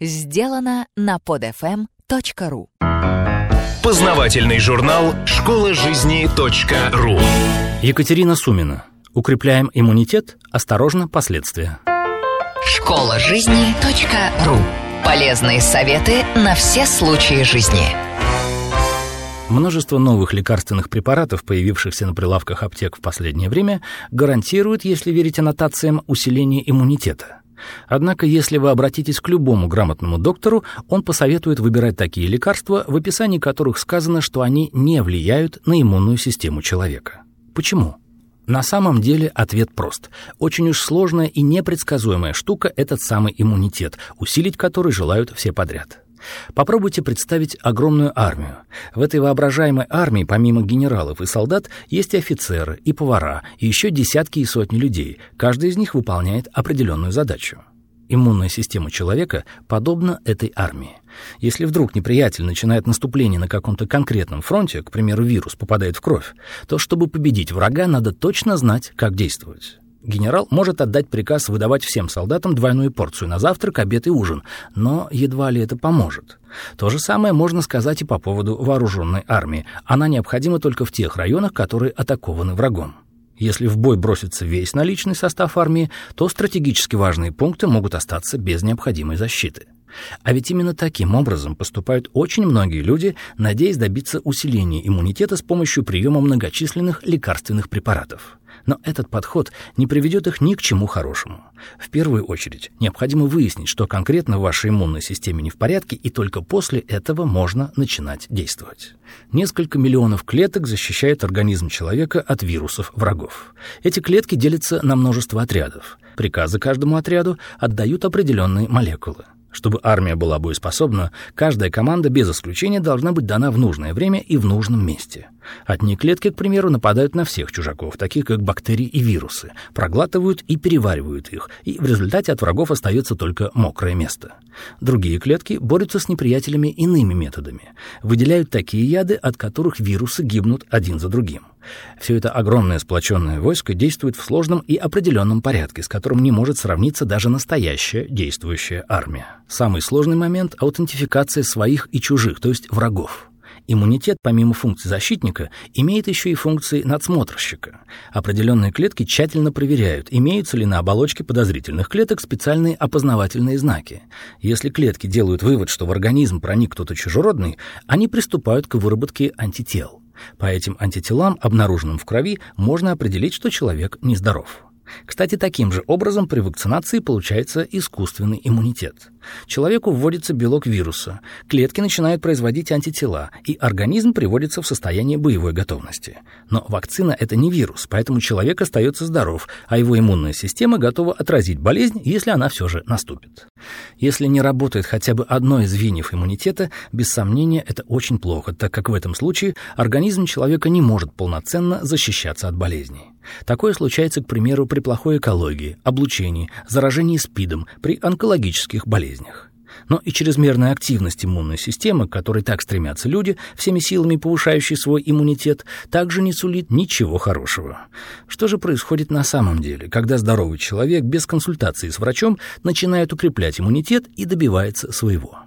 Сделано на podfm.ru Познавательный журнал «Школа жизни .ру» Екатерина Сумина. Укрепляем иммунитет, осторожно, последствия. Школа жизни .ру Полезные советы на все случаи жизни. Множество новых лекарственных препаратов, появившихся на прилавках аптек в последнее время, гарантируют, если верить аннотациям, усиление иммунитета. Однако, если вы обратитесь к любому грамотному доктору, он посоветует выбирать такие лекарства, в описании которых сказано, что они не влияют на иммунную систему человека. Почему? На самом деле ответ прост. Очень уж сложная и непредсказуемая штука этот самый иммунитет, усилить который желают все подряд. Попробуйте представить огромную армию. В этой воображаемой армии, помимо генералов и солдат, есть и офицеры, и повара, и еще десятки и сотни людей. Каждый из них выполняет определенную задачу. Иммунная система человека подобна этой армии. Если вдруг неприятель начинает наступление на каком-то конкретном фронте, к примеру, вирус попадает в кровь, то чтобы победить врага, надо точно знать, как действовать. Генерал может отдать приказ выдавать всем солдатам двойную порцию на завтрак, обед и ужин, но едва ли это поможет. То же самое можно сказать и по поводу вооруженной армии. Она необходима только в тех районах, которые атакованы врагом. Если в бой бросится весь наличный состав армии, то стратегически важные пункты могут остаться без необходимой защиты. А ведь именно таким образом поступают очень многие люди, надеясь добиться усиления иммунитета с помощью приема многочисленных лекарственных препаратов. Но этот подход не приведет их ни к чему хорошему. В первую очередь, необходимо выяснить, что конкретно в вашей иммунной системе не в порядке, и только после этого можно начинать действовать. Несколько миллионов клеток защищают организм человека от вирусов врагов. Эти клетки делятся на множество отрядов. Приказы каждому отряду отдают определенные молекулы. Чтобы армия была боеспособна, каждая команда без исключения должна быть дана в нужное время и в нужном месте. Одни клетки, к примеру, нападают на всех чужаков, таких как бактерии и вирусы, проглатывают и переваривают их, и в результате от врагов остается только мокрое место. Другие клетки борются с неприятелями иными методами, выделяют такие яды, от которых вирусы гибнут один за другим. Все это огромное сплоченное войско действует в сложном и определенном порядке, с которым не может сравниться даже настоящая действующая армия. Самый сложный момент — аутентификация своих и чужих, то есть врагов. Иммунитет, помимо функции защитника, имеет еще и функции надсмотрщика. Определенные клетки тщательно проверяют, имеются ли на оболочке подозрительных клеток специальные опознавательные знаки. Если клетки делают вывод, что в организм проник кто-то чужеродный, они приступают к выработке антител. По этим антителам, обнаруженным в крови, можно определить, что человек нездоров. Кстати, таким же образом при вакцинации получается искусственный иммунитет. Человеку вводится белок вируса, клетки начинают производить антитела, и организм приводится в состояние боевой готовности. Но вакцина — это не вирус, поэтому человек остается здоров, а его иммунная система готова отразить болезнь, если она все же наступит. Если не работает хотя бы одно из звеньев иммунитета, без сомнения, это очень плохо, так как в этом случае организм человека не может полноценно защищаться от болезней. Такое случается, к примеру, при плохой экологии, облучении, заражении СПИДом, при онкологических болезнях. Но и чрезмерная активность иммунной системы, к которой так стремятся люди, всеми силами повышающие свой иммунитет, также не сулит ничего хорошего. Что же происходит на самом деле, когда здоровый человек без консультации с врачом начинает укреплять иммунитет и добивается своего?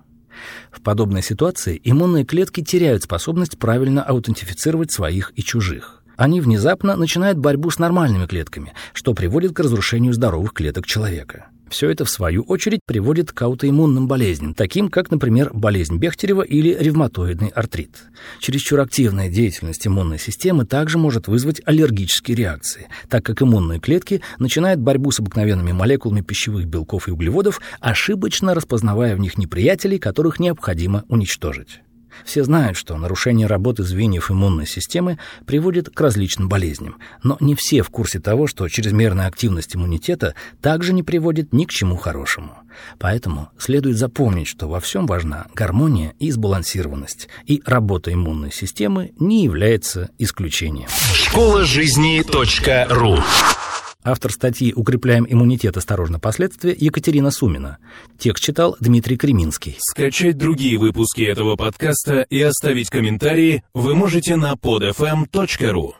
В подобной ситуации иммунные клетки теряют способность правильно аутентифицировать своих и чужих они внезапно начинают борьбу с нормальными клетками, что приводит к разрушению здоровых клеток человека. Все это, в свою очередь, приводит к аутоиммунным болезням, таким как, например, болезнь Бехтерева или ревматоидный артрит. Чересчур активная деятельность иммунной системы также может вызвать аллергические реакции, так как иммунные клетки начинают борьбу с обыкновенными молекулами пищевых белков и углеводов, ошибочно распознавая в них неприятелей, которых необходимо уничтожить. Все знают, что нарушение работы звеньев иммунной системы приводит к различным болезням, но не все в курсе того, что чрезмерная активность иммунитета также не приводит ни к чему хорошему. Поэтому следует запомнить, что во всем важна гармония и сбалансированность, и работа иммунной системы не является исключением. Школа жизни .ру Автор статьи «Укрепляем иммунитет. Осторожно, последствия» Екатерина Сумина. Текст читал Дмитрий Креминский. Скачать другие выпуски этого подкаста и оставить комментарии вы можете на podfm.ru.